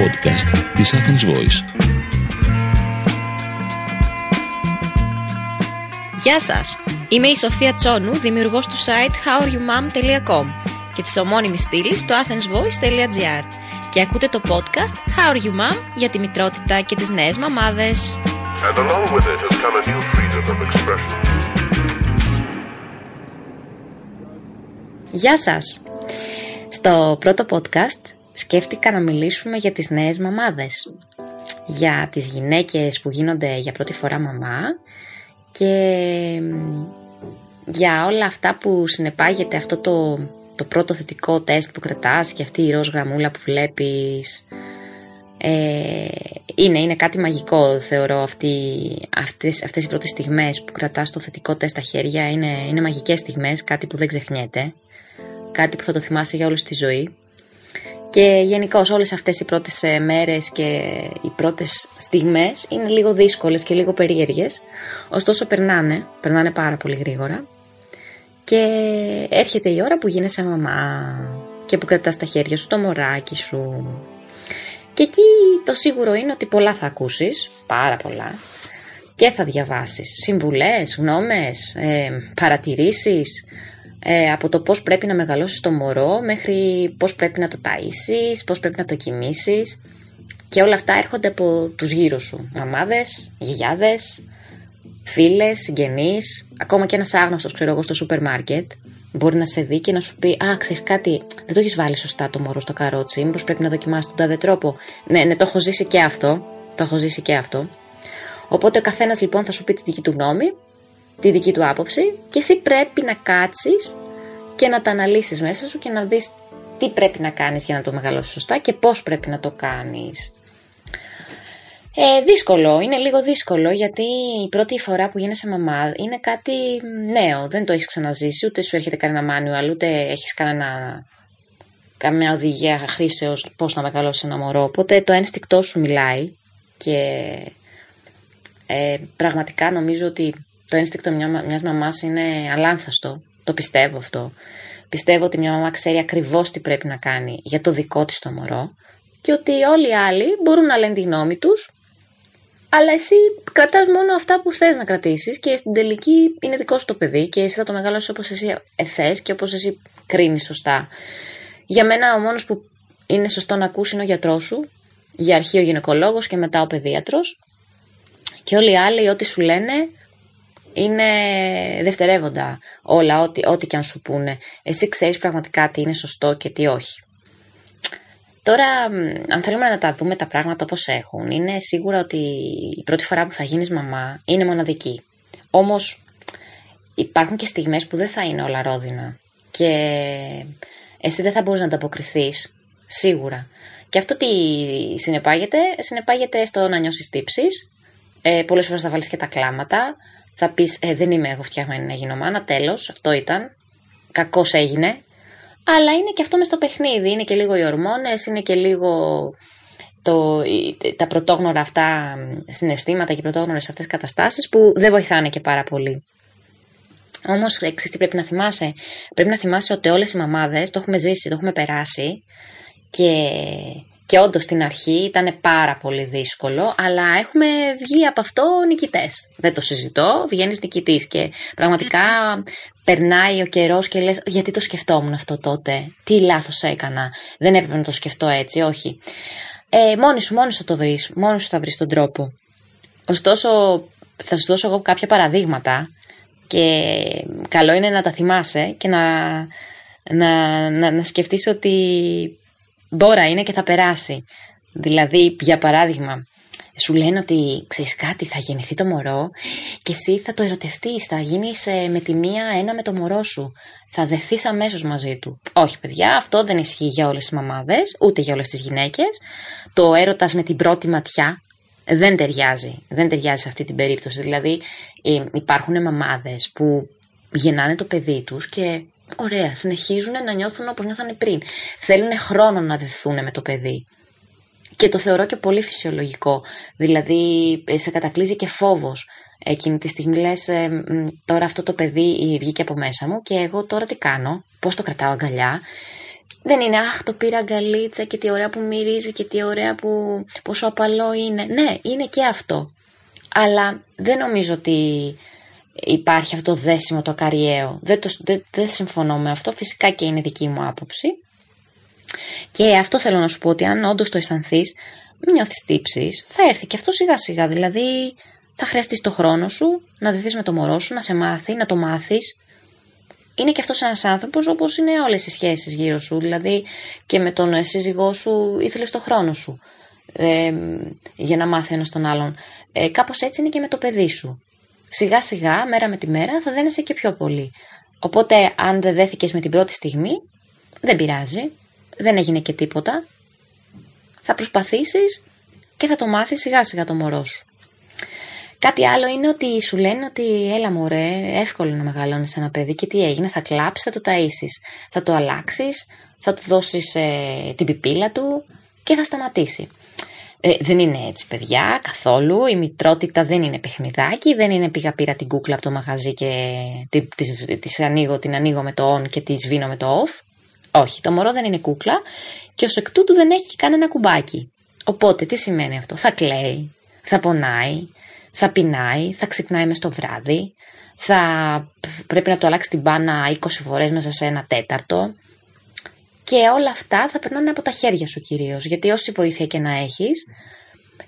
podcast της Athens Voice. Γεια σας! Είμαι η Σοφία Τσόνου, δημιουργός του site howryoumom.com και της ομώνυμης στήλης στο athensvoice.gr και ακούτε το podcast How Are You Mom για τη μητρότητα και τις νέες μαμάδες. And along with it has come a new freedom of expression. Γεια σας! Στο πρώτο podcast σκέφτηκα να μιλήσουμε για τις νέες μαμάδες. Για τις γυναίκες που γίνονται για πρώτη φορά μαμά και για όλα αυτά που συνεπάγεται αυτό το, το πρώτο θετικό τεστ που κρατάς και αυτή η ροζ γραμμούλα που βλέπεις. Ε, είναι, είναι κάτι μαγικό θεωρώ αυτή, αυτές, αυτές οι πρώτες στιγμές που κρατάς το θετικό τεστ στα χέρια. Είναι, είναι μαγικές στιγμές, κάτι που δεν ξεχνιέται. Κάτι που θα το θυμάσαι για όλη τη ζωή και γενικώ όλες αυτές οι πρώτες ε, μέρες και οι πρώτες στιγμές είναι λίγο δύσκολες και λίγο περίεργες, ωστόσο περνάνε, περνάνε πάρα πολύ γρήγορα και έρχεται η ώρα που γίνεσαι μαμά και που κρατάς στα χέρια σου το μωράκι σου. Και εκεί το σίγουρο είναι ότι πολλά θα ακούσεις, πάρα πολλά, και θα διαβάσεις συμβουλές, γνώμες, ε, παρατηρήσεις, ε, από το πώς πρέπει να μεγαλώσεις το μωρό μέχρι πώς πρέπει να το ταΐσεις, πώς πρέπει να το κοιμήσεις και όλα αυτά έρχονται από τους γύρω σου. Μαμάδες, γιαγιάδες, φίλες, συγγενείς, ακόμα και ένας άγνωστος ξέρω εγώ στο σούπερ μάρκετ μπορεί να σε δει και να σου πει «Α, ξέρεις κάτι, δεν το έχεις βάλει σωστά το μωρό στο καρότσι, μήπως πρέπει να δοκιμάσεις τον τάδε τρόπο». Ναι, ναι, το έχω ζήσει και αυτό, το έχω ζήσει και αυτό. Οπότε ο καθένας λοιπόν θα σου πει τη δική του γνώμη τη δική του άποψη και εσύ πρέπει να κάτσεις και να τα αναλύσεις μέσα σου και να δεις τι πρέπει να κάνεις για να το μεγαλώσεις σωστά και πώς πρέπει να το κάνεις. Ε, δύσκολο, είναι λίγο δύσκολο γιατί η πρώτη φορά που γίνεσαι μαμά είναι κάτι νέο, δεν το έχεις ξαναζήσει, ούτε σου έρχεται κανένα manual, ούτε έχεις κανένα, καμιά οδηγία χρήσεως πώς να μεγαλώσεις ένα μωρό, οπότε το ένστικτό σου μιλάει και ε, πραγματικά νομίζω ότι το ένστικτο μια, μιας μαμάς είναι αλάνθαστο. Το πιστεύω αυτό. Πιστεύω ότι μια μαμά ξέρει ακριβώς τι πρέπει να κάνει για το δικό της το μωρό και ότι όλοι οι άλλοι μπορούν να λένε τη γνώμη τους αλλά εσύ κρατάς μόνο αυτά που θες να κρατήσεις και στην τελική είναι δικό σου το παιδί και εσύ θα το μεγαλώσεις όπως εσύ θες και όπως εσύ κρίνεις σωστά. Για μένα ο μόνος που είναι σωστό να ακούσει είναι ο γιατρός σου, για αρχή ο γυναικολόγος και μετά ο παιδίατρος και όλοι οι άλλοι ό,τι σου λένε είναι δευτερεύοντα όλα, ό,τι, ό,τι και αν σου πούνε. Εσύ ξέρεις πραγματικά τι είναι σωστό και τι όχι. Τώρα, αν θέλουμε να τα δούμε τα πράγματα όπως έχουν, είναι σίγουρα ότι η πρώτη φορά που θα γίνεις μαμά είναι μοναδική. Όμως, υπάρχουν και στιγμές που δεν θα είναι όλα ρόδινα και εσύ δεν θα μπορείς να ανταποκριθείς, σίγουρα. Και αυτό τι συνεπάγεται, συνεπάγεται στο να νιώσεις τύψεις, ε, πολλές φορές θα βάλεις και τα κλάματα, θα πεις ε, δεν είμαι εγώ φτιαγμένη να γίνω μάνα, τέλος, αυτό ήταν. Κακός έγινε. Αλλά είναι και αυτό μες στο παιχνίδι. Είναι και λίγο οι ορμόνες, είναι και λίγο το, τα πρωτόγνωρα αυτά συναισθήματα και πρωτόγνωρες αυτές καταστάσεις που δεν βοηθάνε και πάρα πολύ. Όμως, ξέρεις τι πρέπει να θυμάσαι; Πρέπει να θυμάσαι ότι όλες οι μαμάδες το έχουμε ζήσει, το έχουμε περάσει και και όντως στην αρχή ήταν πάρα πολύ δύσκολο, αλλά έχουμε βγει από αυτό νικητές. Δεν το συζητώ, βγαίνεις νικητής και πραγματικά περνάει ο καιρός και λες: Γιατί το σκεφτόμουν αυτό τότε, τι λάθος έκανα, δεν έπρεπε να το σκεφτώ έτσι, όχι. Ε, μόνη σου, μόνη σου θα το βρεις, μόνη σου θα βρεις τον τρόπο. Ωστόσο, θα σου δώσω εγώ κάποια παραδείγματα και καλό είναι να τα θυμάσαι και να, να, να, να σκεφτείς ότι Μπόρα είναι και θα περάσει. Δηλαδή, για παράδειγμα, σου λένε ότι ξέρεις κάτι, θα γεννηθεί το μωρό και εσύ θα το ερωτευτείς, θα γίνεις ε, με τη μία ένα με το μωρό σου. Θα δεθείς αμέσως μαζί του. Όχι, παιδιά, αυτό δεν ισχύει για όλες τις μαμάδες, ούτε για όλες τις γυναίκες. Το έρωτας με την πρώτη ματιά δεν ταιριάζει. Δεν ταιριάζει σε αυτή την περίπτωση. Δηλαδή, ε, υπάρχουν μαμάδες που γεννάνε το παιδί τους και Ωραία, συνεχίζουν να νιώθουν όπως νιώθανε πριν. Θέλουν χρόνο να δεθούν με το παιδί. Και το θεωρώ και πολύ φυσιολογικό. Δηλαδή, ε, σε κατακλείζει και φόβος. Εκείνη τη στιγμή λες, ε, τώρα αυτό το παιδί βγήκε από μέσα μου και εγώ τώρα τι κάνω, πώς το κρατάω αγκαλιά, δεν είναι αχ το πήρα αγκαλίτσα και τι ωραία που μυρίζει και τι ωραία που πόσο απαλό είναι. Ναι, είναι και αυτό. Αλλά δεν νομίζω ότι υπάρχει αυτό το δέσιμο το ακαριαίο. Δεν, το, δεν, δεν συμφωνώ με αυτό. Φυσικά και είναι δική μου άποψη. Και αυτό θέλω να σου πω ότι αν όντως το αισθανθείς, μην νιώθεις τύψεις, θα έρθει και αυτό σιγά σιγά. Δηλαδή θα χρειαστείς το χρόνο σου να δεθεί με το μωρό σου, να σε μάθει, να το μάθεις. Είναι και αυτός ένας άνθρωπος όπως είναι όλες οι σχέσεις γύρω σου. Δηλαδή και με τον σύζυγό σου ήθελες το χρόνο σου ε, για να μάθει ένας τον άλλον. Ε, Κάπως έτσι είναι και με το παιδί σου. Σιγά σιγά, μέρα με τη μέρα, θα δένεσαι και πιο πολύ. Οπότε, αν δεν δέθηκες με την πρώτη στιγμή, δεν πειράζει. Δεν έγινε και τίποτα. Θα προσπαθήσεις και θα το μάθεις σιγά σιγά το μωρό σου. Κάτι άλλο είναι ότι σου λένε ότι έλα μωρέ, εύκολο να μεγαλώνεις ένα παιδί και τι έγινε, θα κλάψεις, θα το ταΐσεις, θα το αλλάξεις, θα του δώσεις ε, την πιπίλα του και θα σταματήσει. Ε, δεν είναι έτσι, παιδιά, καθόλου. Η μητρότητα δεν είναι παιχνιδάκι. Δεν είναι πήγα πήρα την κούκλα από το μαγαζί και τη, ανοίγω, την ανοίγω με το on και τη σβήνω με το off. Όχι, το μωρό δεν είναι κούκλα και ως εκ τούτου δεν έχει κανένα κουμπάκι. Οπότε τι σημαίνει αυτό; Θα κλαίει, θα πονάει, θα πεινάει, θα ξυπνάει μες στο βράδυ, θα πρέπει να του αλλάξει την μπάνα 20 φορές μέσα σε ένα τέταρτο. Και όλα αυτά θα περνάνε από τα χέρια σου κυρίως, γιατί όση βοήθεια και να έχεις,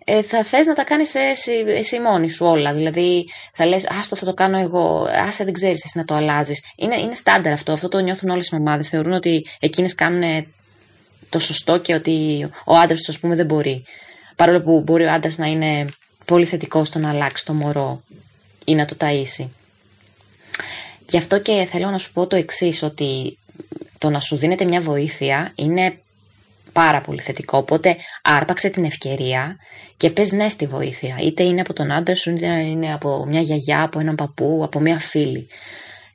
ε, θα θες να τα κάνεις εσύ, εσύ μόνη σου όλα. Δηλαδή θα λες, άστο θα το κάνω εγώ, άσε δεν ξέρεις εσύ να το αλλάζεις. Είναι, είναι στάνταρ αυτό, αυτό το νιώθουν όλες οι μαμάδες. Θεωρούν ότι εκείνες κάνουν το σωστό και ότι ο άντρας τους, ας πούμε, δεν μπορεί. Παρόλο που μπορεί ο άντρας να είναι πολύ θετικός στο να αλλάξει το μωρό ή να το ταΐσει. Γι' αυτό και θέλω να σου πω το εξής ότι το να σου δίνεται μια βοήθεια είναι πάρα πολύ θετικό. Οπότε άρπαξε την ευκαιρία και πες ναι στη βοήθεια. Είτε είναι από τον άντρα σου, είτε είναι από μια γιαγιά, από έναν παππού, από μια φίλη.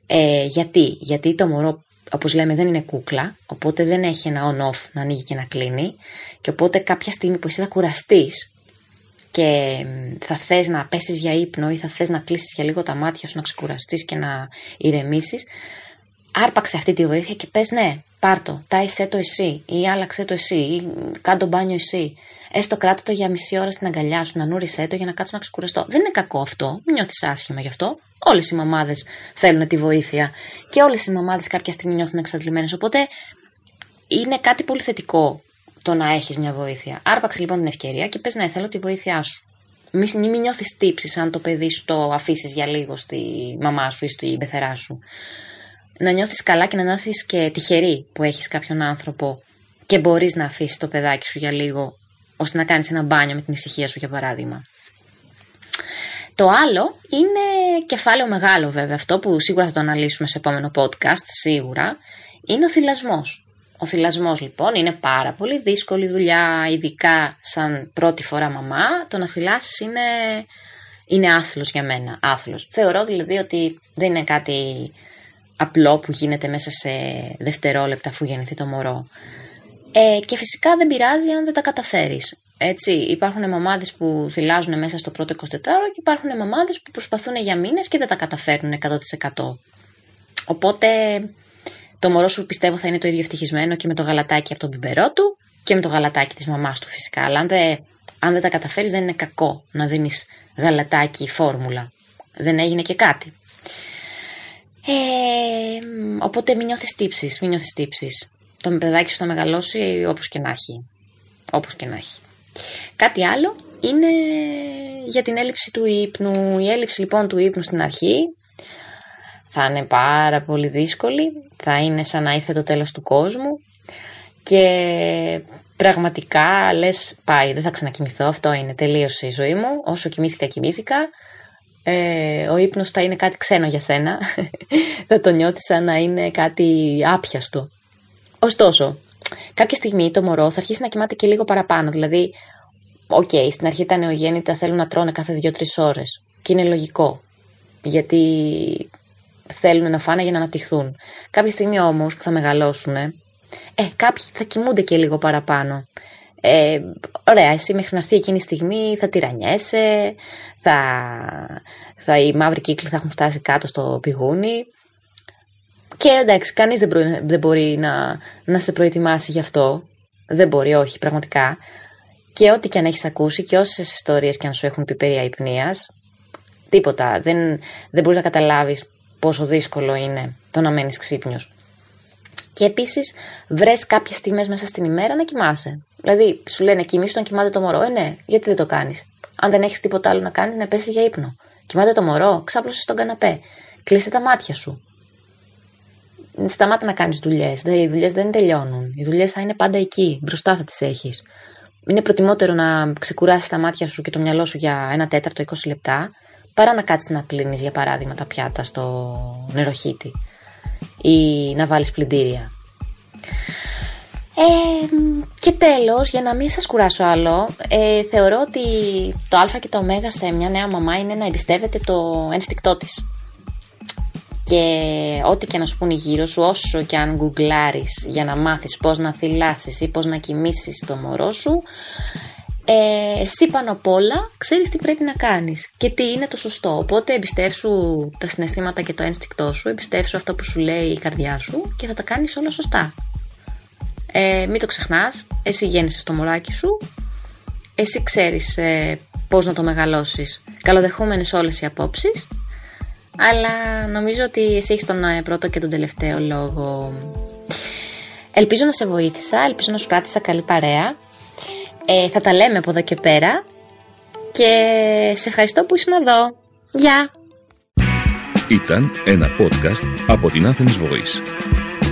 Ε, γιατί, γιατί το μωρό όπως λέμε δεν είναι κούκλα, οπότε δεν έχει ένα on-off να ανοίγει και να κλείνει και οπότε κάποια στιγμή που εσύ θα κουραστείς και θα θες να πέσεις για ύπνο ή θα θες να κλείσεις για λίγο τα μάτια σου, να ξεκουραστείς και να ηρεμήσεις, άρπαξε αυτή τη βοήθεια και πες ναι, πάρτο, τάισέ το εσύ ή άλλαξε το εσύ ή κάντο μπάνιο εσύ. Έστω κράτα το για μισή ώρα στην αγκαλιά σου, να νούρισέ το για να κάτσω να ξεκουραστώ. Δεν είναι κακό αυτό, μην νιώθεις άσχημα γι' αυτό. Όλες οι μαμάδες θέλουν τη βοήθεια και όλες οι μαμάδες κάποια στιγμή νιώθουν εξαντλημένες. Οπότε είναι κάτι πολύ θετικό το να έχεις μια βοήθεια. Άρπαξε λοιπόν την ευκαιρία και πες ναι, θέλω τη βοήθειά σου. Μην, μην νιώθεις τύψεις αν το παιδί σου το αφήσεις για λίγο στη μαμά σου ή στη πεθερά σου. Να νιώθεις καλά και να νιώθεις και τυχερή που έχεις κάποιον άνθρωπο και μπορείς να αφήσεις το παιδάκι σου για λίγο ώστε να κάνεις ένα μπάνιο με την ησυχία σου για παράδειγμα. Το άλλο είναι κεφάλαιο μεγάλο βέβαια, αυτό που σίγουρα θα το αναλύσουμε σε επόμενο podcast, σίγουρα, είναι ο θυλασμός. Ο θυλασμός λοιπόν είναι πάρα πολύ δύσκολη δουλειά, ειδικά σαν πρώτη φορά μαμά. Το να θυλάσεις είναι, είναι άθλος για μένα, άθλος. Θεωρώ δηλαδή ότι δεν είναι κάτι απλό που γίνεται μέσα σε δευτερόλεπτα αφού γεννηθεί το μωρό. Ε, και φυσικά δεν πειράζει αν δεν τα καταφέρεις. Έτσι, υπάρχουν μαμάδες που θυλάζουν μέσα στο πρώτο 24 και υπάρχουν μαμάδες που προσπαθούν για μήνες και δεν τα καταφέρνουν 100%. Οπότε το μωρό σου πιστεύω θα είναι το ίδιο ευτυχισμένο και με το γαλατάκι από τον πιμπερό του και με το γαλατάκι της μαμάς του φυσικά. Αλλά αν δεν, αν δεν τα καταφέρεις, δεν είναι κακό να δίνεις γαλατάκι φόρμουλα. Δεν έγινε και κάτι. Ε, οπότε μην νιώθεις τύψεις, μην νιώθεις τύψεις το παιδάκι σου θα μεγαλώσει όπως και να έχει. Όπως και να έχει. Κάτι άλλο είναι για την έλλειψη του ύπνου. Η έλλειψη λοιπόν του ύπνου στην αρχή θα είναι πάρα πολύ δύσκολη. Θα είναι σαν να ήρθε το τέλος του κόσμου. Και πραγματικά λες πάει δεν θα ξανακοιμηθώ. Αυτό είναι τελείωσε η ζωή μου. Όσο κοιμήθηκα κοιμήθηκα. Ε, ο ύπνος θα είναι κάτι ξένο για σένα. θα το νιώθεις σαν να είναι κάτι άπιαστο. Ωστόσο, κάποια στιγμή το μωρό θα αρχίσει να κοιμάται και λίγο παραπάνω. Δηλαδή, ok, okay, στην αρχή τα νεογέννητα θέλουν να τρώνε κάθε δύο-τρεις ώρες. Και είναι λογικό. Γιατί θέλουν να φάνε για να αναπτυχθούν. Κάποια στιγμή όμως που θα μεγαλώσουν, ε, κάποιοι θα κοιμούνται και λίγο παραπάνω. Ε, ωραία, εσύ μέχρι να έρθει εκείνη η στιγμή θα τυραννιέσαι, θα, θα, οι μαύροι κύκλοι θα έχουν φτάσει κάτω στο πηγούνι Και εντάξει, κανείς δεν, μπορεί- δεν μπορεί να, να σε προετοιμάσει γι' αυτό. Δεν μπορεί, όχι, πραγματικά. Και ό,τι και αν έχεις ακούσει και όσες ιστορίες και αν σου έχουν πει περί αϊπνίας, τίποτα. Δεν, δεν μπορείς να καταλάβεις πόσο δύσκολο είναι το να μένεις ξύπνιος. Και επίσης, βρες κάποιες στιγμές μέσα στην ημέρα να κοιμάσαι. Δηλαδή, σου λένε κοιμήσου όταν κοιμάται το μωρό. Ε, ναι, γιατί δεν το κάνεις; Αν δεν έχεις τίποτα άλλο να κάνεις, να πέσει για ύπνο. Κοιμάται το μωρό, ξάπλωσες στον καναπέ. Κλείσε τα μάτια σου. Σταμάτα να κάνεις δουλειές. Οι δουλειές δεν τελειώνουν. Οι δουλειές θα είναι πάντα εκεί. Μπροστά θα τις έχεις. Είναι προτιμότερο να ξεκουράσεις τα μάτια σου και το μυαλό σου για ένα τέταρτο 20 λεπτά, παρά να κάτσεις να πλύνεις, για παράδειγμα, τα πιάτα στο νεροχύτη ή να βάλεις πλυντήρια. Ε, και τέλος, για να μην σας κουράσω άλλο, ε, θεωρώ ότι το α και το ω σε μια νέα μαμά είναι να εμπιστεύεται το ένστικτό της. Και ό,τι και να σου πούνε γύρω σου, όσο και αν γκουγκλάρεις για να μάθεις πώς να θυλάσεις ή πώς να κοιμήσεις το μωρό σου, ε, εσύ πάνω απ' όλα ξέρεις τι πρέπει να κάνεις και τι είναι το σωστό. Οπότε εμπιστεύσου τα συναισθήματα και το ένστικτό σου, εμπιστεύσου αυτό που σου λέει η καρδιά σου και θα τα κάνεις όλα σωστά. Ε, μην το ξεχνάς, εσύ γέννησες το μωράκι σου, εσύ ξέρεις ε, πώς να το μεγαλώσεις. Καλοδεχούμενες όλες οι απόψεις, αλλά νομίζω ότι εσύ έχεις τον ε, πρώτο και τον τελευταίο λόγο. Ελπίζω να σε βοήθησα, ελπίζω να σου κράτησα καλή παρέα. Ε, θα τα λέμε από εδώ και πέρα και σε ευχαριστώ που ήσουν εδώ. Γεια! Ήταν ένα podcast από την Athens Voice.